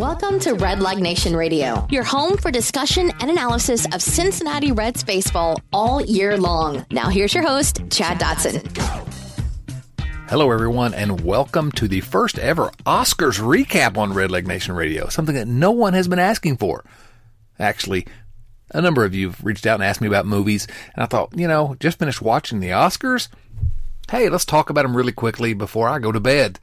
Welcome to Red Leg Nation Radio, your home for discussion and analysis of Cincinnati Reds baseball all year long. Now, here's your host, Chad Dotson. Hello, everyone, and welcome to the first ever Oscars recap on Red Leg Nation Radio, something that no one has been asking for. Actually, a number of you have reached out and asked me about movies, and I thought, you know, just finished watching the Oscars. Hey, let's talk about them really quickly before I go to bed.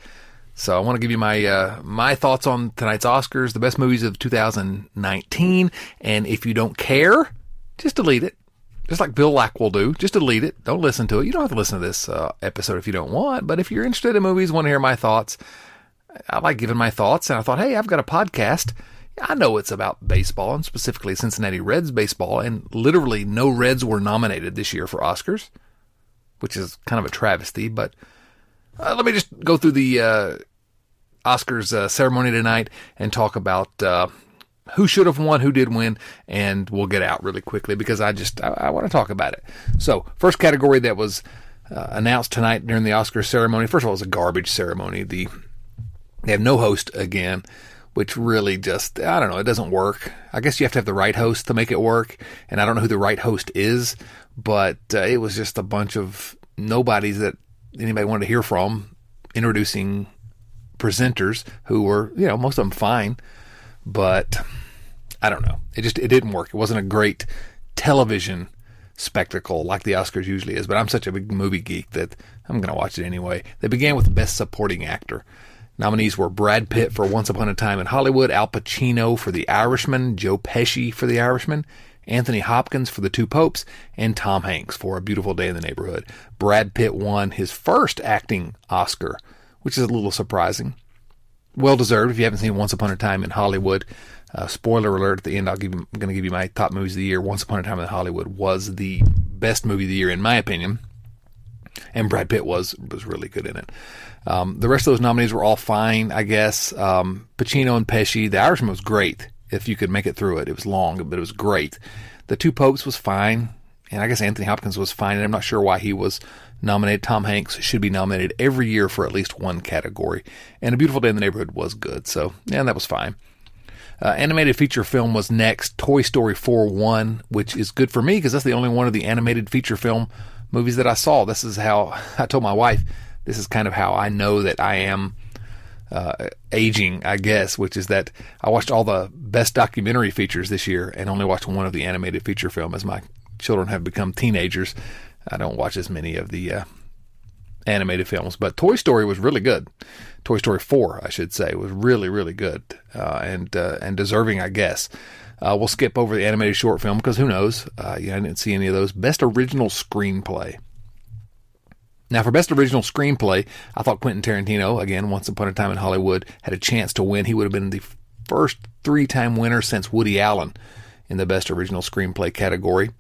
So I want to give you my uh, my thoughts on tonight's Oscars, the best movies of 2019. And if you don't care, just delete it. Just like Bill Lack will do, just delete it. Don't listen to it. You don't have to listen to this uh, episode if you don't want. But if you're interested in movies, want to hear my thoughts, I like giving my thoughts. And I thought, hey, I've got a podcast. I know it's about baseball and specifically Cincinnati Reds baseball. And literally, no Reds were nominated this year for Oscars, which is kind of a travesty. But uh, let me just go through the uh, Oscars uh, ceremony tonight and talk about uh, who should have won, who did win, and we'll get out really quickly because I just I, I want to talk about it. So, first category that was uh, announced tonight during the Oscar ceremony. First of all, it was a garbage ceremony. The they have no host again, which really just I don't know. It doesn't work. I guess you have to have the right host to make it work, and I don't know who the right host is, but uh, it was just a bunch of nobodies that anybody wanted to hear from, introducing presenters who were, you know, most of them fine, but I don't know. It just it didn't work. It wasn't a great television spectacle like the Oscars usually is. But I'm such a big movie geek that I'm going to watch it anyway. They began with Best Supporting Actor. Nominees were Brad Pitt for Once Upon a Time in Hollywood, Al Pacino for The Irishman, Joe Pesci for The Irishman, Anthony Hopkins for The Two Popes, and Tom Hanks for A Beautiful Day in the Neighborhood. Brad Pitt won his first acting Oscar, which is a little surprising. Well deserved if you haven't seen Once Upon a Time in Hollywood. Uh, spoiler alert at the end, you, I'm going to give you my top movies of the year. Once Upon a Time in Hollywood was the best movie of the year, in my opinion. And Brad Pitt was was really good in it. Um, the rest of those nominees were all fine, I guess. Um, Pacino and Pesci. The Irishman was great if you could make it through it. It was long, but it was great. The Two Popes was fine, and I guess Anthony Hopkins was fine, and I'm not sure why he was nominated. Tom Hanks should be nominated every year for at least one category, and A Beautiful Day in the Neighborhood was good, so yeah, that was fine. Uh, animated feature film was next, Toy Story 4 1, which is good for me because that's the only one of the animated feature film movies that I saw. This is how I told my wife, this is kind of how I know that I am uh, aging, I guess, which is that I watched all the best documentary features this year and only watched one of the animated feature film as my children have become teenagers. I don't watch as many of the uh, animated films, but Toy Story was really good. Toy Story 4, I should say, was really, really good uh, and uh, and deserving, I guess. Uh, we'll skip over the animated short film because who knows? Uh, yeah, I didn't see any of those. Best original screenplay. Now, for Best Original Screenplay, I thought Quentin Tarantino, again, Once Upon a Time in Hollywood, had a chance to win. He would have been the first three time winner since Woody Allen in the Best Original Screenplay category.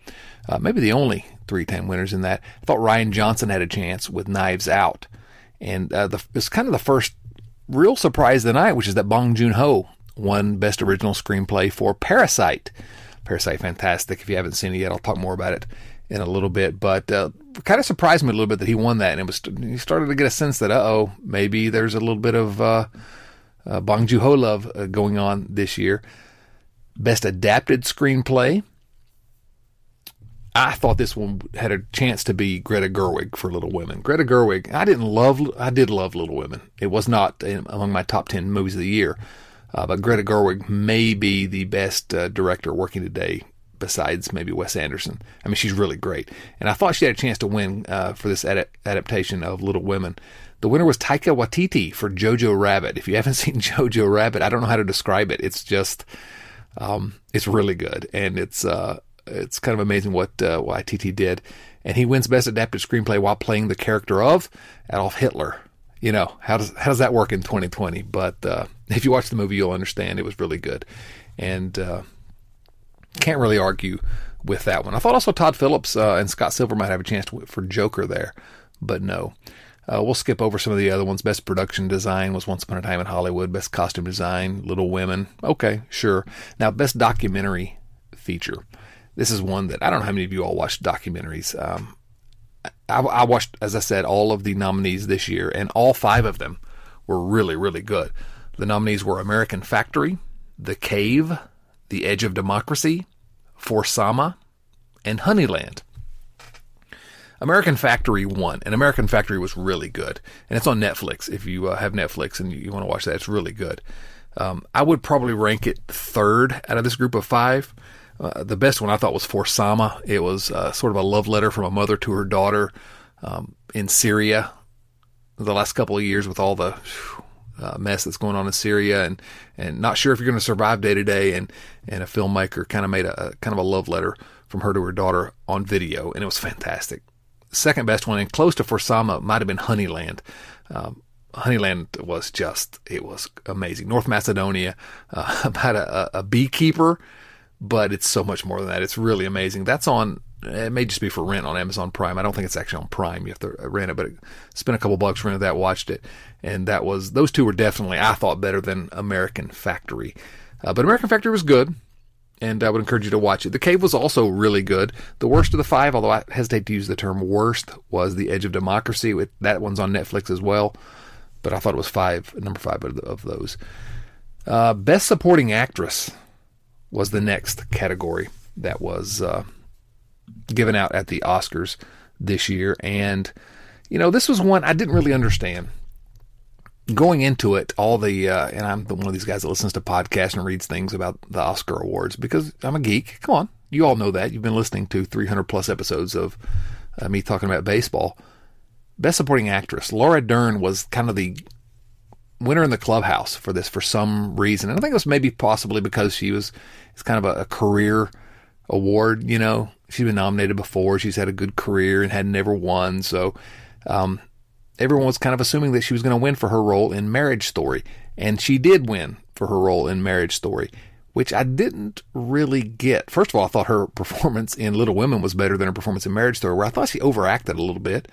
Uh, maybe the only three time winners in that. I thought Rian Johnson had a chance with Knives Out. And uh, the, it's kind of the first real surprise of the night, which is that Bong Joon Ho won Best Original Screenplay for Parasite. Parasite, fantastic. If you haven't seen it yet, I'll talk more about it in a little bit. But uh, kind of surprised me a little bit that he won that, and it was he started to get a sense that uh oh, maybe there's a little bit of uh, uh, Bong Joon Ho love uh, going on this year. Best adapted screenplay. I thought this one had a chance to be Greta Gerwig for Little Women. Greta Gerwig, I didn't love, I did love Little Women. It was not among my top 10 movies of the year. Uh, but Greta Gerwig may be the best uh, director working today besides maybe Wes Anderson. I mean, she's really great. And I thought she had a chance to win uh, for this ad- adaptation of Little Women. The winner was Taika Waititi for Jojo Rabbit. If you haven't seen Jojo Rabbit, I don't know how to describe it. It's just, um, it's really good, and it's uh, it's kind of amazing what uh, Waititi did. And he wins Best Adapted Screenplay while playing the character of Adolf Hitler. You know how does how does that work in 2020? But uh, if you watch the movie, you'll understand it was really good, and uh, can't really argue with that one. I thought also Todd Phillips uh, and Scott Silver might have a chance to, for Joker there, but no. Uh, we'll skip over some of the other ones. Best production design was Once Upon a Time in Hollywood. Best costume design, Little Women. Okay, sure. Now, best documentary feature. This is one that I don't know how many of you all watched documentaries. Um, I, I watched, as I said, all of the nominees this year, and all five of them were really, really good. The nominees were American Factory, The Cave, The Edge of Democracy, For Sama, and Honeyland. American Factory won, and American Factory was really good, and it's on Netflix. If you uh, have Netflix and you, you want to watch that, it's really good. Um, I would probably rank it third out of this group of five. Uh, the best one I thought was For Sama. It was uh, sort of a love letter from a mother to her daughter um, in Syria. The last couple of years with all the uh, mess that's going on in Syria, and and not sure if you're going to survive day to day, and and a filmmaker kind of made a, a kind of a love letter from her to her daughter on video, and it was fantastic second best one and close to For Sama might have been Honeyland. Um, Honeyland was just, it was amazing. North Macedonia, uh, about a, a, beekeeper, but it's so much more than that. It's really amazing. That's on, it may just be for rent on Amazon Prime. I don't think it's actually on Prime. You have to rent it, but it, spent a couple bucks rented that, watched it. And that was, those two were definitely, I thought, better than American Factory. Uh, but American Factory was good and I would encourage you to watch it. The Cave was also really good. The worst of the five, although I hesitate to use the term worst, was The Edge of Democracy. That one's on Netflix as well, but I thought it was five, number five of, of those. Uh, Best Supporting Actress was the next category that was uh, given out at the Oscars this year, and you know this was one I didn't really understand going into it, all the uh, and I'm one of these guys that listens to podcasts and reads things about the Oscar awards because I'm a geek. Come on, you all know that. You've been listening to 300 plus episodes of uh, me talking about baseball. Best Supporting Actress, Laura Dern was kind of the winner in the clubhouse for this for some reason, and I think it was maybe possibly because she was it's kind of a, a career award. You know, she's been nominated before. She's had a good career and had never won, so. Um, everyone was kind of assuming that she was going to win for her role in Marriage Story, and she did win for her role in Marriage Story, which I didn't really get. First of all, I thought her performance in Little Women was better than her performance in Marriage Story, where I thought she overacted a little bit.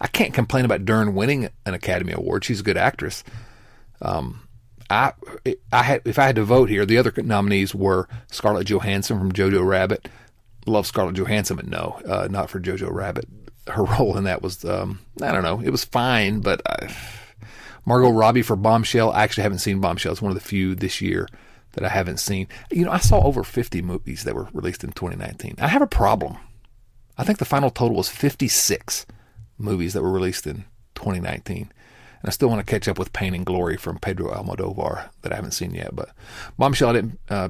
I can't complain about Dern winning an Academy Award. She's a good actress. Um, I, I had, if I had to vote here, the other nominees were Scarlett Johansson from Jojo Rabbit. Love Scarlett Johansson, but no, uh, not for Jojo Rabbit her role in that was um, I don't know, it was fine, but I, uh, Margot Robbie for Bombshell. I actually haven't seen Bombshell. It's one of the few this year that I haven't seen. You know, I saw over 50 movies that were released in 2019. I have a problem. I think the final total was 56 movies that were released in 2019. And I still want to catch up with Pain and Glory from Pedro Almodovar that I haven't seen yet. But Bombshell, I didn't uh,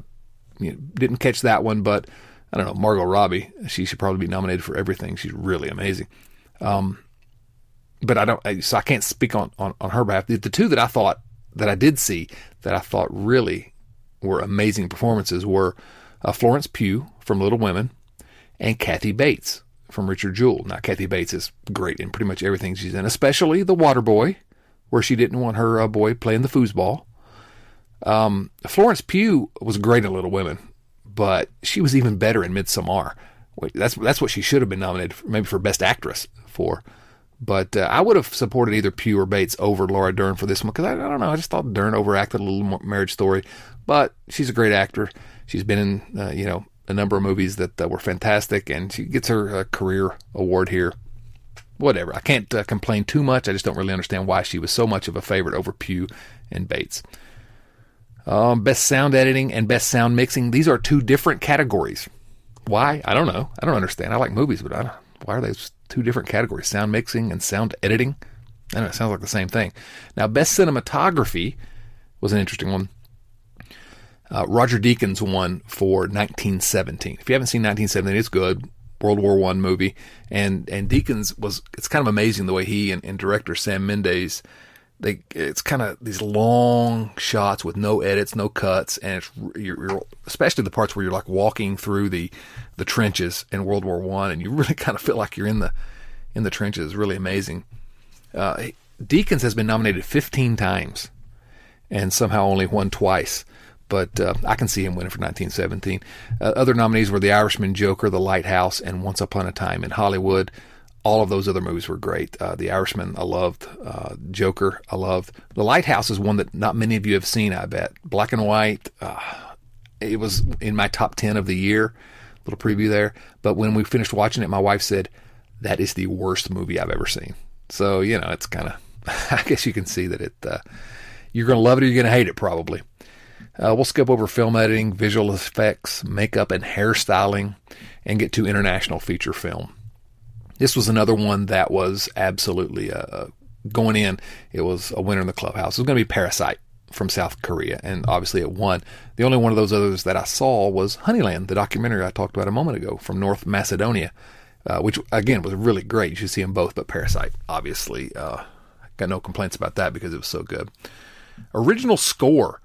you know, didn't catch that one, but I don't know, Margot Robbie. She should probably be nominated for everything. She's really amazing. Um, but I don't, so I can't speak on, on, on her behalf. The, the two that I thought, that I did see, that I thought really were amazing performances were uh, Florence Pugh from Little Women and Kathy Bates from Richard Jewell. Now, Kathy Bates is great in pretty much everything she's in, especially The Water Boy, where she didn't want her uh, boy playing the foosball. Um, Florence Pugh was great in Little Women but she was even better in Midsommar. That's that's what she should have been nominated for, maybe for Best Actress for. But uh, I would have supported either Pugh or Bates over Laura Dern for this one because I, I, don't know. I just thought Dern overacted a little more Marriage Story, but she's a great actor. She's been in uh, you know a number of movies that uh, were fantastic, and she gets her uh, career award here. Whatever. I can't uh, complain too much. I just don't really understand why she was so much of a favorite over Pugh and Bates. Um, best sound editing and best sound mixing. These are two different categories. Why? I don't know. I don't understand. I like movies, but why are they two different categories? Sound mixing and sound editing. I don't know. It sounds like the same thing. Now, best cinematography was an interesting one. Uh, Roger Deakins won for 1917. If you haven't seen 1917, it's good. World War One movie, and and Deakins was. It's kind of amazing the way he and, and director Sam Mendes they it's kind of these long shots with no edits, no cuts, and it's you're, you're, especially the parts where you're like walking through the the trenches in World War One, and you really kind of feel like you're in the in the trenches. It's really amazing. Uh, Deakins has been nominated 15 times, and somehow only won twice. But uh, I can see him winning for 1917. Uh, other nominees were The Irishman, Joker, The Lighthouse, and Once Upon a Time in Hollywood all of those other movies were great. Uh, the Irishman, I loved. Uh, Joker, I loved. The Lighthouse is one that not many of you have seen, I bet. Black and white. Uh, it was in my top 10 of the year. Little preview there. But when we finished watching it, my wife said, that is the worst movie I've ever seen. So, you know, it's kind of, I guess you can see that it, uh, you're going to love it or you're going to hate it probably. Uh, we'll skip over film editing, visual effects, makeup, and hairstyling, and get to international feature film. This was another one that was absolutely uh, going in. It was a winner in the clubhouse. It was going to be Parasite from South Korea, and obviously it won. The only one of those others that I saw was Honeyland, the documentary I talked about a moment ago from North Macedonia, uh, which again was really great. You should see them both, but Parasite, obviously, uh, got no complaints about that because it was so good. Original score.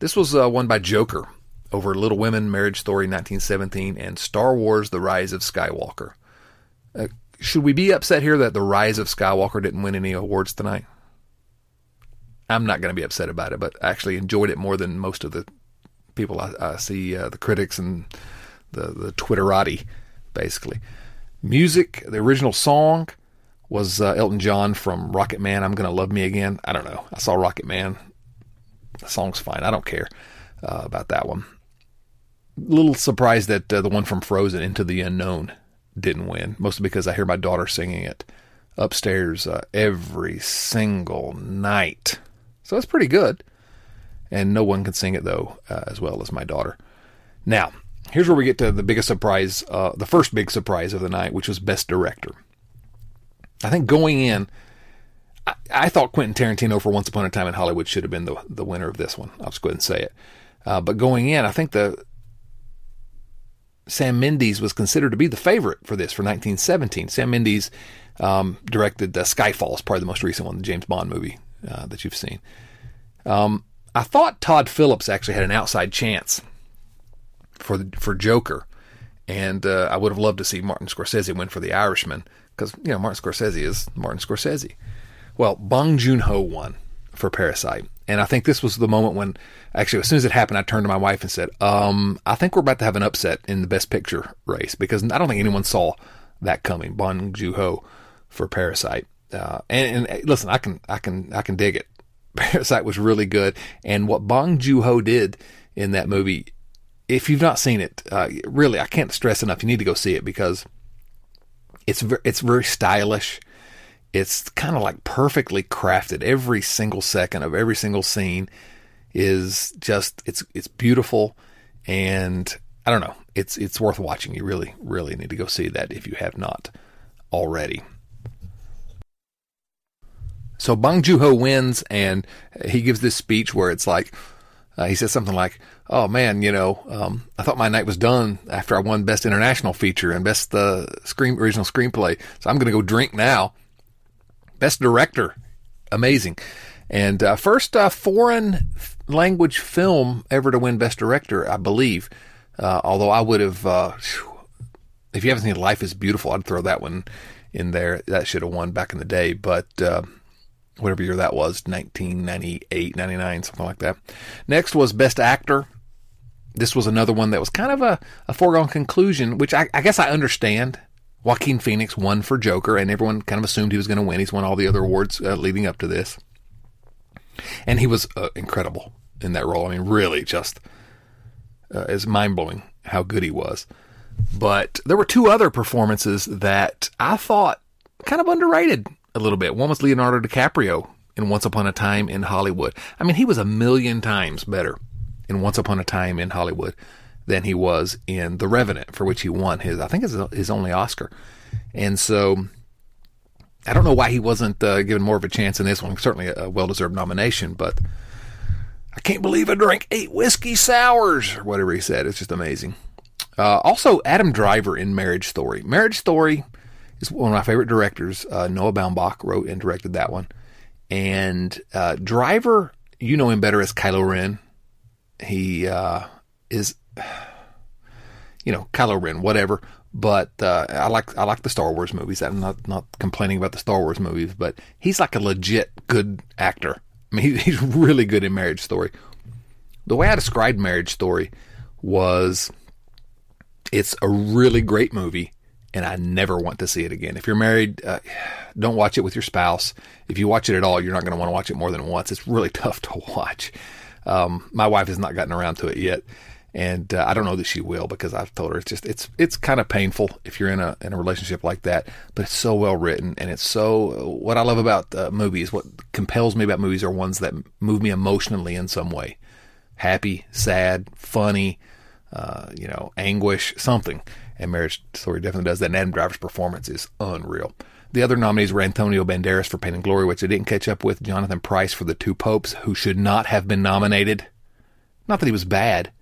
This was uh, won by Joker over Little Women, Marriage Story 1917, and Star Wars The Rise of Skywalker. Uh, should we be upset here that The Rise of Skywalker didn't win any awards tonight? I'm not going to be upset about it, but I actually enjoyed it more than most of the people I, I see, uh, the critics and the, the Twitterati, basically. Music, the original song was uh, Elton John from Rocket Man, I'm Gonna Love Me Again. I don't know. I saw Rocket Man. The song's fine. I don't care uh, about that one. Little surprised that uh, the one from Frozen, Into the Unknown, didn't win, mostly because I hear my daughter singing it upstairs uh, every single night. So it's pretty good. And no one can sing it, though, uh, as well as my daughter. Now, here's where we get to the biggest surprise, uh, the first big surprise of the night, which was Best Director. I think going in, I, I, thought Quentin Tarantino for Once Upon a Time in Hollywood should have been the, the winner of this one. I'll just go ahead and say it. Uh, but going in, I think the Sam Mendes was considered to be the favorite for this for 1917. Sam Mendes um, directed uh, Skyfall, is probably the most recent one, the James Bond movie uh, that you've seen. Um, I thought Todd Phillips actually had an outside chance for the, for Joker, and uh, I would have loved to see Martin Scorsese win for The Irishman because you know Martin Scorsese is Martin Scorsese. Well, Bong Joon Ho won for Parasite, and I think this was the moment when actually as soon as it happened, I turned to my wife and said, um, "I think we're about to have an upset in the Best Picture race because I don't think anyone saw that coming." Bong Joon Ho for Parasite, uh, and, and listen, I can I can I can dig it. Parasite was really good, and what Bong Joon Ho did in that movie, if you've not seen it, uh, really I can't stress enough. You need to go see it because it's very, it's very stylish. It's kind of like perfectly crafted. Every single second of every single scene is just it's it's beautiful, and I don't know. It's it's worth watching. You really really need to go see that if you have not already. So Bong Joon Ho wins, and he gives this speech where it's like, uh, he says something like, "Oh man, you know, um, I thought my night was done after I won Best International Feature and Best uh, Screen Original Screenplay, so I'm going to go drink now." Best Director, amazing, and uh, first uh, foreign language film ever to win Best Director, I believe. Uh, although I would have, uh, if you haven't seen Life is Beautiful, I'd throw that one in there. That should have won back in the day, but whatever year that was, 1998, 99, something like that. Next was Best Actor. This was another one that was kind of a, a foregone conclusion, which I, I guess I understand. Joaquin Phoenix won for Joker, and everyone kind of assumed he was going to win. He's won all the other awards uh, leading up to this. And he was uh, incredible in that role. I mean, really just uh, is mind blowing how good he was. But there were two other performances that I thought kind of underrated a little bit. One was Leonardo DiCaprio in Once Upon a Time in Hollywood. I mean, he was a million times better in Once Upon a Time in Hollywood than he was in The Revenant, for which he won his, I think, his, his only Oscar. And so I don't know why he wasn't uh, given more of a chance in this one. Certainly a, well deserved nomination, but I can't believe I drank eight whiskey sours, or whatever he said. It's just amazing. Uh, also, Adam Driver in Marriage Story. Marriage Story is one of my favorite directors. Uh, Noah Baumbach wrote and directed that one. And uh, Driver, you know him better as Kylo Ren. He uh, is, you know, Kylo Ren, whatever. But uh, I like I like the Star Wars movies. I'm not not complaining about the Star Wars movies, but he's like a legit good actor. I mean, he's really good in Marriage Story. The way I described Marriage Story was, it's a really great movie and I never want to see it again. If you're married, uh, don't watch it with your spouse. If you watch it at all, you're not going to want to watch it more than once. It's really tough to watch. Um, my wife has not gotten around to it yet, and uh, I don't know that she will because I've told her it's just it's it's kind of painful if you're in a in a relationship like that. But it's so well written, and it's so what I love about uh, movies. What compels me about movies are ones that move me emotionally in some way. happy, sad, funny, uh, you know, anguish, something. And Marriage Story definitely does that. And Adam Driver's performance is unreal. The other nominees were Antonio Banderas for Pain and Glory, which I didn't catch up with, Jonathan Pryce for The Two Popes, who should not have been nominated. Not that he was bad.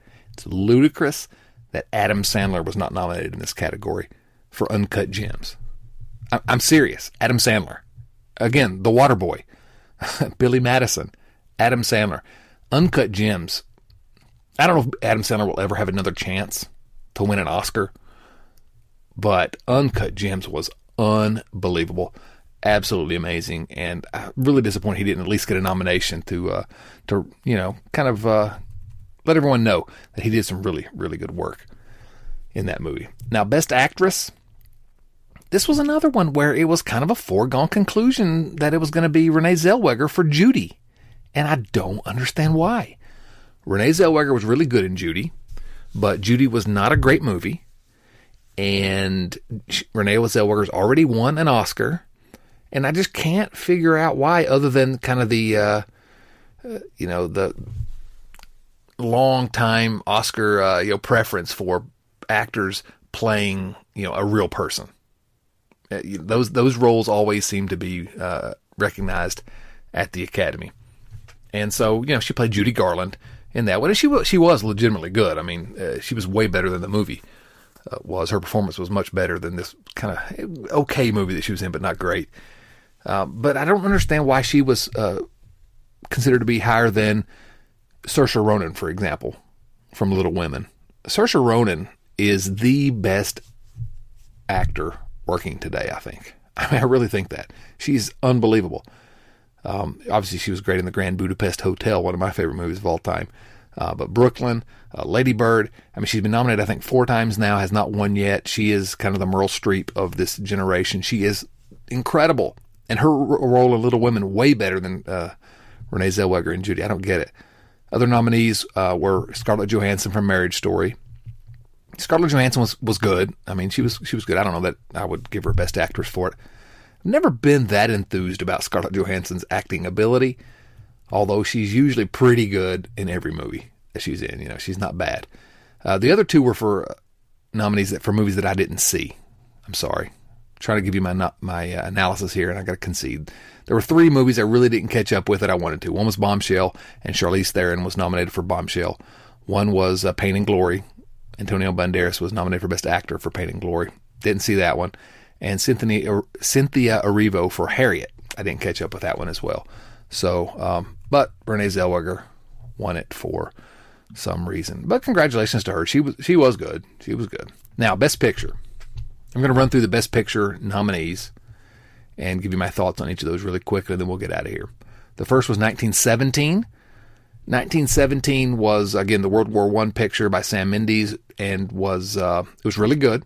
It's ludicrous that Adam Sandler was not nominated in this category for Uncut Gems. I'm serious. Adam Sandler. Again, The Waterboy. Billy Madison. Adam Sandler. Uncut Gems. I don't know if Adam Sandler will ever have another chance to win an Oscar, but Uncut Gems was unbelievable, absolutely amazing, and I'm really disappointed he didn't at least get a nomination to uh, to you know kind of uh, let everyone know that he did some really really good work in that movie. Now, Best Actress. This was another one where it was kind of a foregone conclusion that it was going to be Renee Zellweger for Judy, and I don't understand why. Renee Zellweger was really good in Judy, but Judy was not a great movie and Renee Zellweger's already won an Oscar, and I just can't figure out why, other than kind of the, uh, uh, you know, the long time Oscar, uh, you know, preference for actors playing, you know, a real person. Uh, those those roles always seem to be uh, recognized at the Academy, and so you know, she played Judy Garland in that one, and she was she was legitimately good. I mean, uh, she was way better than the movie uh, was. Her performance was much better than this kind of okay movie that she was in, but not great. Uh, but I don't understand why she was considered to be higher than Saoirse Ronan, for example, from Little Women. Saoirse Ronan is the best actor working today. I think. I, mean, I really think that she's unbelievable. Um, obviously, she was great in the Grand Budapest Hotel, one of my favorite movies of all time. Uh, but Brooklyn, uh, Lady Bird, I mean, she's been nominated, I think, four times now, has not won yet. She is kind of the Meryl Streep of this generation. She is incredible. And her role in Little Women, way better than uh, Renee Zellweger and Judy. I don't get it. Other nominees uh, were Scarlett Johansson from Marriage Story. Scarlett Johansson was, was good. I mean, she was she was good. I don't know that I would give her Best Actress for it. I've never been that enthused about Scarlett Johansson's acting ability although she's usually pretty good in every movie that she's in. You know, she's not bad. Uh, the other two were for nominees that for movies that I didn't see. I'm sorry. I'm trying to give you my my uh, analysis here, and I got to concede. There were three movies I really didn't catch up with that I wanted to. One was Bombshell, and Charlize Theron was nominated for Bombshell. One was uh, Pain and Glory. Antonio Banderas was nominated for Best Actor for Pain and Glory. Didn't see that one. And Cynthia, Cynthia for Harriet. I didn't catch up with that one as well. So um, but Renee Zellweger won it for some reason. But congratulations to her. She was she was good. She was good. Now, best picture. I'm going to run through the best picture nominees and give you my thoughts on each of those really quickly, and then we'll get out of here. The first was 1917. 1917 was again the World War One picture by Sam Mendes, and was uh, it was really good.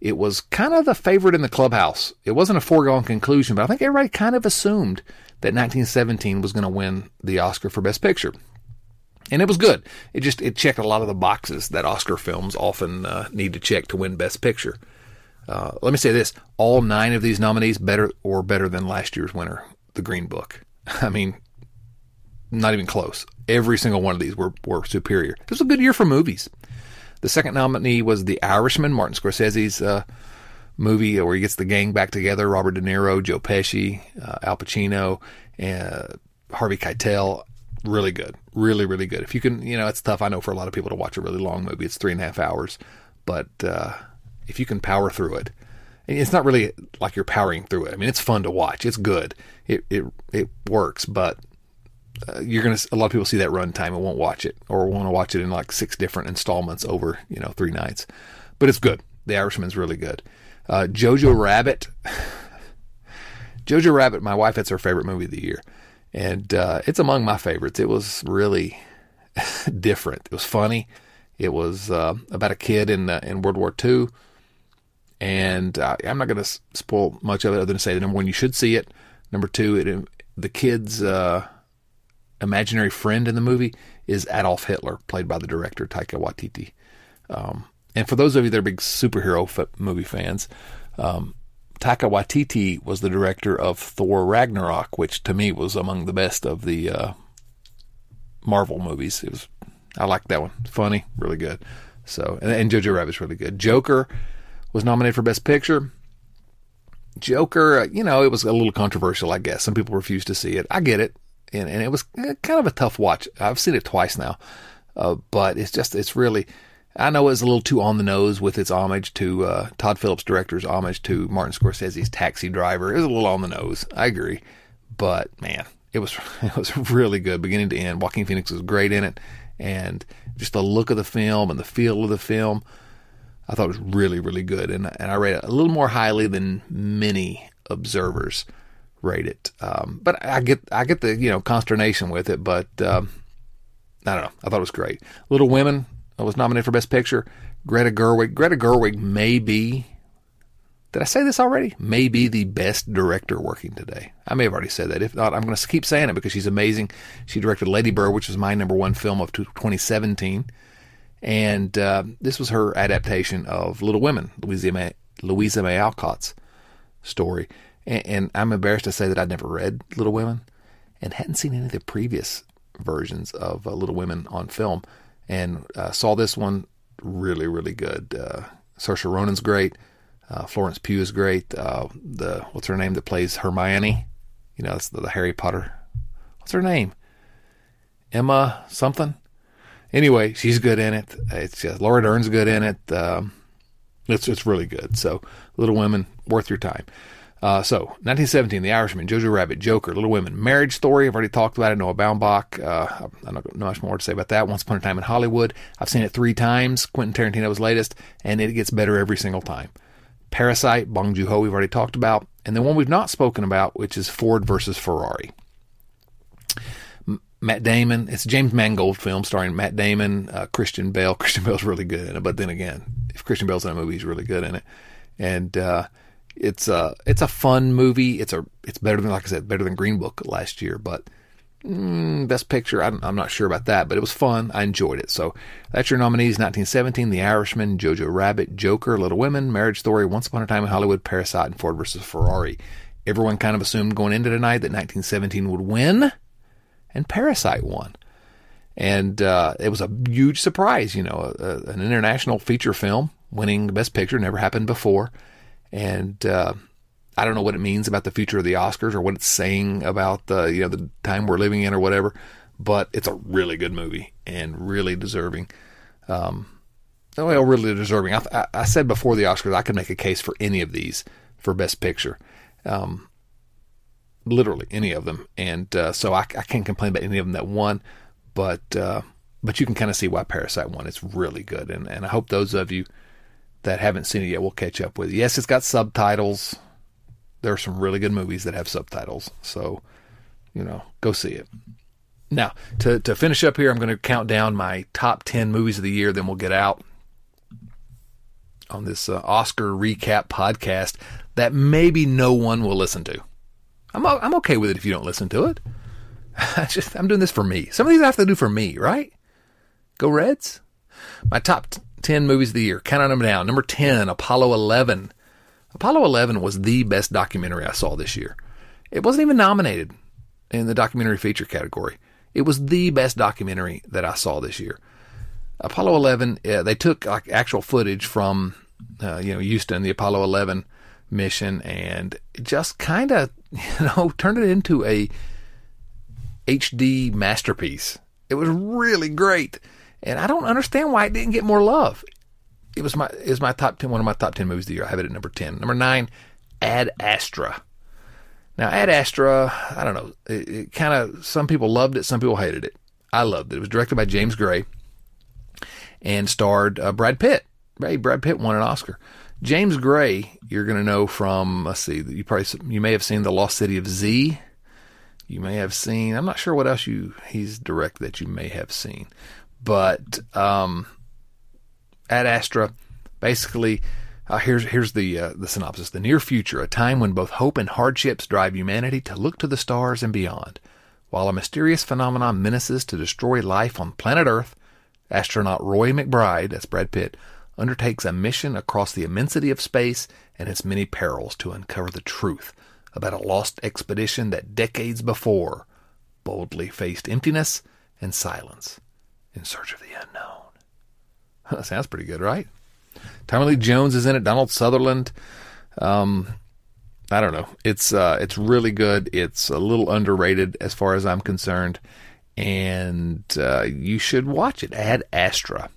It was kind of the favorite in the clubhouse. It wasn't a foregone conclusion, but I think everybody kind of assumed that 1917 was going to win the Oscar for Best Picture. And it was good. It just it checked a lot of the boxes that Oscar films often uh, need to check to win Best Picture. Uh, let me say this: all nine of these nominees better or better than last year's winner, The Green Book. I mean, not even close. Every single one of these were were superior. It was a good year for movies. The second nominee was The Irishman, Martin Scorsese's uh, movie where he gets the gang back together Robert De Niro, Joe Pesci, uh, Al Pacino, and Harvey Keitel. Really good. Really, really good. If you can, you know, it's tough, I know, for a lot of people to watch a really long movie. It's three and a half hours. But uh, if you can power through it, it's not really like you're powering through it. I mean, it's fun to watch. It's good. It it it works, but uh, you're gonna a lot of people see that runtime and won't watch it or want to watch it in like six different installments over you know three nights. But it's good. The Irishman's really good. Uh, Jojo Rabbit. Jojo Rabbit, my wife, It's her favorite movie of the year. And uh, it's among my favorites. It was really different. It was funny. It was uh, about a kid in uh, in World War II. And uh, I'm not going to spoil much of it other than say that number one, you should see it. Number two, it, the kid's uh, imaginary friend in the movie is Adolf Hitler, played by the director Taika Waititi. Um, and for those of you that are big superhero f- movie fans, um, Taika Waititi was the director of Thor Ragnarok, which to me was among the best of the uh, Marvel movies. It was I like that one. Funny, really good. So, and, and Jojo Rabbit's really good. Joker was nominated for Best Picture. Joker, uh, you know, it was a little controversial, I guess. Some people refused to see it. I get it. And, and it was uh, kind of a tough watch. I've seen it twice now. Uh, but it's just, it's really, I know it's a little too on the nose with its homage to uh, Todd Phillips, director's homage to Martin Scorsese's Taxi Driver. It was a little on the nose. I agree. But man, it was, it was really good beginning to end. Joaquin Phoenix was great in it. And just the look of the film and the feel of the film I thought it was really, really good, and and I rate it a little more highly than many observers rate it. Um, but I get I get the you know consternation with it, but um, I don't know. I thought it was great. Little Women was nominated for Best Picture. Greta Gerwig. Greta Gerwig may be. Did I say this already? May be the best director working today. I may have already said that. If not, I'm going to keep saying it because she's amazing. She directed Lady Bird, which was my number one film of 2017. And uh, this was her adaptation of Little Women, Louisa May, Louisa May Alcott's story. And, and, I'm embarrassed to say that I'd never read Little Women and hadn't seen any of the previous versions of uh, Little Women on film. And uh, saw this one really, really good. Uh, Saoirse Ronan's great. Uh, Florence Pugh is great. Uh, the what's her name that plays Hermione? You know, it's the, the Harry Potter. What's her name? Emma something. Anyway, she's good in it. It's just Laura Dern's good in it. Um, it's it's really good. So Little Women, worth your time. Uh, so 1917, The Irishman, Jojo Rabbit, Joker, Little Women, Marriage Story. I've already talked about it. Noah Baumbach. Uh, I don't know much more to say about that. Once Upon a Time in Hollywood. I've seen it three times. Quentin Tarantino was latest, and it gets better every single time. Parasite, Bong Joon Ho. We've already talked about, and the one we've not spoken about, which is Ford versus Ferrari. Matt Damon. It's a James Mangold film starring Matt Damon, uh, Christian Bale. Christian Bale's really good in it, but then again, if Christian Bale's in a movie, he's really good in it. And uh, it's a it's a fun movie. It's a it's better than like I said, better than Green Book last year. But mm, best picture, I'm, I'm not sure about that. But it was fun. I enjoyed it. So that's your nominees: 1917, The Irishman, Jojo Rabbit, Joker, Little Women, Marriage Story, Once Upon a Time in Hollywood, Parasite, and Ford versus Ferrari. Everyone kind of assumed going into tonight that 1917 would win and Parasite won. And uh, it was a huge surprise, you know, a, a, an international feature film winning Best Picture never happened before. And uh, I don't know what it means about the future of the Oscars or what it's saying about the you know the time we're living in or whatever. But it's a really good movie and really deserving. Um, well, really deserving. I, I, said before the Oscars I could make a case for any of these for Best Picture. Um, literally any of them. And uh, so I, I, can't complain about any of them that won, but uh, but you can kind of see why Parasite won. It's really good, and and I hope those of you that haven't seen it yet will catch up with it. Yes, it's got subtitles. There are some really good movies that have subtitles, so you know, go see it. Now, to to finish up here, I'm going to count down my top ten movies of the year. Then we'll get out on this uh, Oscar recap podcast that maybe no one will listen to. I'm I'm okay with it if you don't listen to it. I just I'm doing this for me. Some of these I have to do for me, right? Go Reds. My top t- ten movies of the year. Counting them down. Number ten, Apollo 11. Apollo 11 was the best documentary I saw this year. It wasn't even nominated in the documentary feature category. It was the best documentary that I saw this year. Apollo 11. Uh, they took like actual footage from uh, you know Houston, the Apollo 11 mission, and just kind of you know, turned it into a HD masterpiece. It was really great, and I don't understand why it didn't get more love. It was my was my top ten, one of my top ten movies of the year. I have it at number ten. Number nine, Ad Astra. Now, Ad Astra, I don't know. It, it kind of some people loved it, some people hated it. I loved it. It was directed by James Gray and starred uh, Brad Pitt. Hey, Brad Pitt won an Oscar. James Gray, you're going to know from, let's see, you probably, you may have seen The Lost City of Z. You may have seen, I'm not sure what else you, he's directed that you may have seen. But, um, Ad Astra, basically, uh, here's here's the uh, the synopsis: the near future, a time when both hope and hardships drive humanity to look to the stars and beyond. While a mysterious phenomenon menaces to destroy life on planet Earth, astronaut Roy McBride, that's Brad Pitt, undertakes a mission across the immensity of space and its many perils to uncover the truth about a lost expedition that decades before boldly faced emptiness and silence. In Search of the Unknown. That sounds pretty good, right? Tommy Lee Jones is in it. Donald Sutherland. Um, I don't know. It's uh, it's really good. It's a little underrated as far as I'm concerned, and uh, you should watch it. Ad Astra,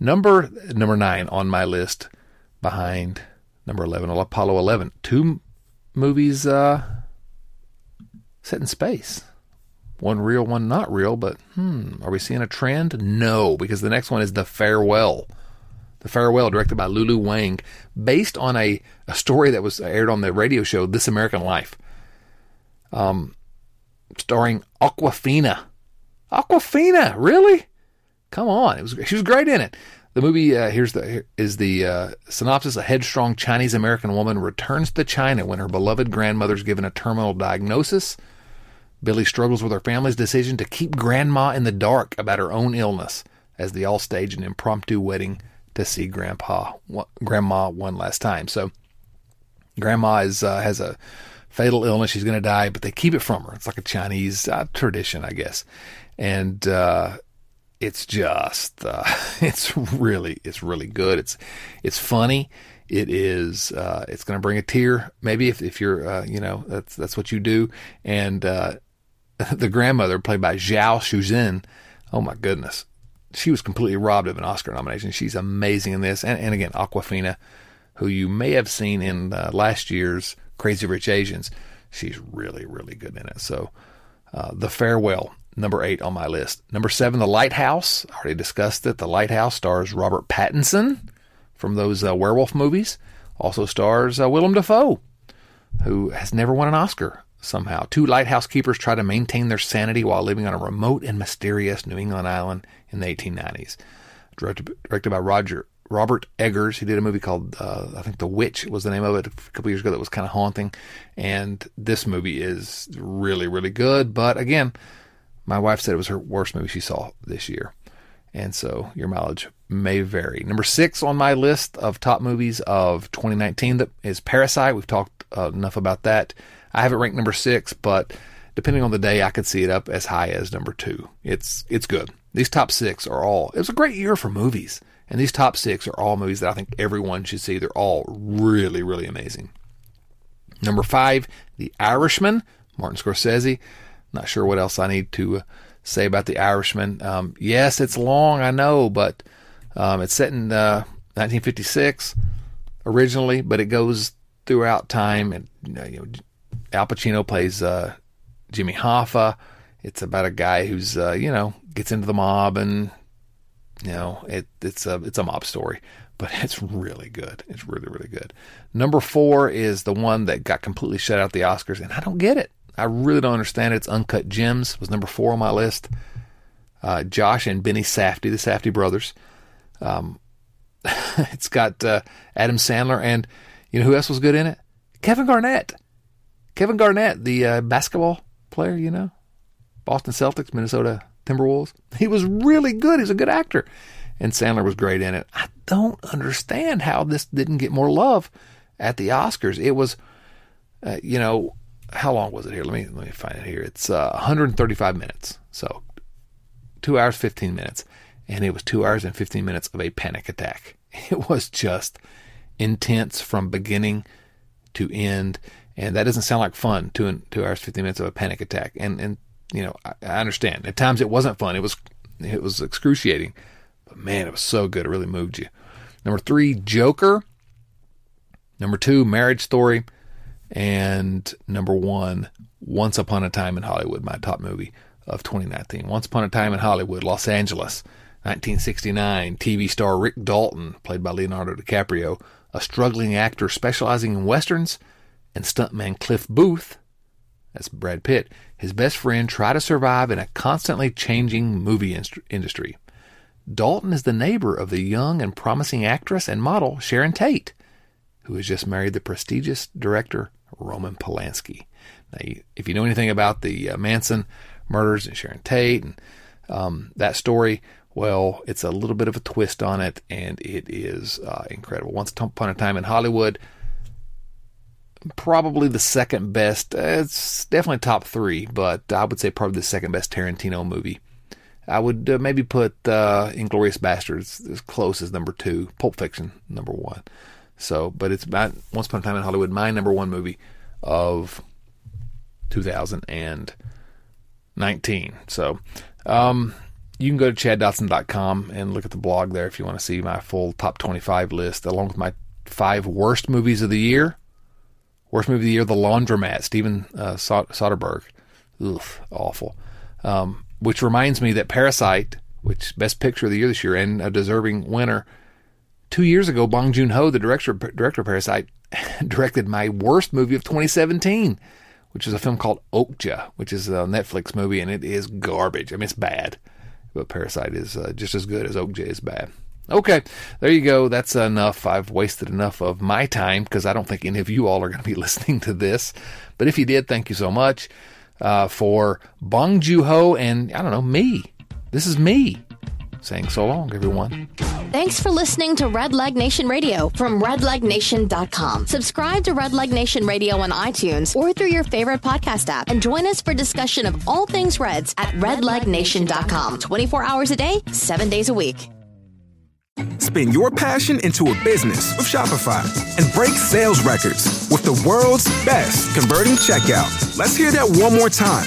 number number nine on my list, behind number eleven, Apollo 11. Two movies uh, set in space. One real, one not real. But hmm, are we seeing a trend? No, because the next one is The Farewell. The Farewell, directed by Lulu Wang, based on a, a story that was aired on the radio show This American Life. Um, starring Awkwafina. Awkwafina, really? Come on, it was she was great in it. The movie uh, here's the here is the uh, synopsis: A headstrong Chinese American woman returns to China when her beloved grandmother is given a terminal diagnosis. Billi struggles with her family's decision to keep grandma in the dark about her own illness as they all stage an impromptu wedding to see grandpa grandma one last time. So grandma is uh, has a fatal illness; she's going to die, but they keep it from her. It's like a Chinese uh, tradition, I guess, and uh, it's just uh, it's really it's really good. It's it's funny. It is uh, it's going to bring a tear, maybe if if you're uh, you know that's that's what you do, and the grandmother played by Zhao Shuzhen. Oh my goodness, she was completely robbed of an Oscar nomination. She's amazing in this. And, and again, Awkwafina, who you may have seen in uh, last year's Crazy Rich Asians, she's really, really good in it. So, uh, The Farewell, number eight on my list. Number seven, The Lighthouse. I already discussed it. The Lighthouse stars Robert Pattinson from those uh, werewolf movies. Also stars uh, Willem Dafoe, who has never won an Oscar somehow. Two lighthouse keepers try to maintain their sanity while living on a remote and mysterious New England island in the 1890s. Directed, directed by Roger Robert Eggers. He did a movie called uh, I think The Witch was the name of it a couple years ago that was kind of haunting. And this movie is really really good. But again, my wife said it was her worst movie she saw this year. And so your mileage may vary. Number six on my list of top movies of 2019 that is Parasite. We've talked uh, enough about that. I have it ranked number six, but depending on the day, I could see it up as high as number two. It's it's good. These top six are all. It was a great year for movies, and these top six are all movies that I think everyone should see. They're all really really amazing. Number five, The Irishman, Martin Scorsese. Not sure what else I need to uh, say about The Irishman. Um, yes, it's long, I know, but um, it's set in uh, 1956 originally, but it goes throughout time, and you know, Al Pacino plays uh, Jimmy Hoffa. It's about a guy who's uh, you know gets into the mob and you know it, it's a it's a mob story, but it's really good. It's really really good. Number four is the one that got completely shut out the Oscars, and I don't get it. I really don't understand it. It's Uncut Gems was number four on my list. Uh, Josh and Benny Safdie, the Safdie brothers. Um, it's got uh, Adam Sandler and you know who else was good in it? Kevin Garnett. Kevin Garnett, the uh, basketball player, you know, Boston Celtics, Minnesota Timberwolves. He was really good. He's a good actor. And Sandler was great in it. I don't understand how this didn't get more love at the Oscars. It was, uh, you know, how long was it here? Let me let me find it here. It's uh, 135 minutes. So, two hours 15 minutes, and it was two hours and 15 minutes of a panic attack. It was just intense from beginning to end and that doesn't sound like fun. Two two hours, 15 minutes of a panic attack, and and you know I, I understand. At times it wasn't fun. It was it was excruciating, but man, it was so good. It really moved you. Number three, Joker. Number two, Marriage Story, and number one, Once Upon a Time in Hollywood, my top movie of 2019. Once Upon a Time in Hollywood, Los Angeles, 1969. TV star Rick Dalton, played by Leonardo DiCaprio, a struggling actor specializing in westerns and stuntman Cliff Booth, that's Brad Pitt, his best friend, try to survive in a constantly changing movie industry. Dalton is the neighbor of the young and promising actress and model Sharon Tate, who has just married the prestigious director Roman Polanski. Now, if you know anything about the uh, Manson murders and Sharon Tate and um, that story, well, it's a little bit of a twist on it, and it is uh, incredible. Once upon a time in Hollywood, probably the second best. Uh, it's definitely top three, but I would say probably the second best Tarantino movie I would uh, maybe put uh, Inglourious Basterds as close as number two, Pulp Fiction number one. So, but it's about Once Upon a Time in Hollywood, my number one movie of 2019. So, um, you can go to chaddotson.com and look at the blog there if you want to see my full top 25 list, along with my five worst movies of the year. Worst movie of the year, The Laundromat, Steven uh, Soderbergh. Oof, awful. Um, which reminds me that Parasite, which best picture of the year this year and a deserving winner, two years ago, Bong Joon Ho, the director director of Parasite, directed my worst movie of 2017, which is a film called Okja, which is a Netflix movie, and it is garbage. I mean, it's bad but Parasite is uh, just as good as Okja is bad. Okay, there you go. That's enough. I've wasted enough of my time because I don't think any of you all are going to be listening to this. But if you did, thank you so much uh, for Bong Joon Ho and I don't know me. This is me saying so long, everyone. Thanks for listening to Red Leg Nation Radio from redlegnation.com. Subscribe to Red Leg Nation Radio on iTunes or through your favorite podcast app and join us for discussion of all things Reds at redlegnation.com. 24 hours a day, 7 days a week. Spin your passion into a business with Shopify and break sales records with the world's best converting checkout. Let's hear that one more time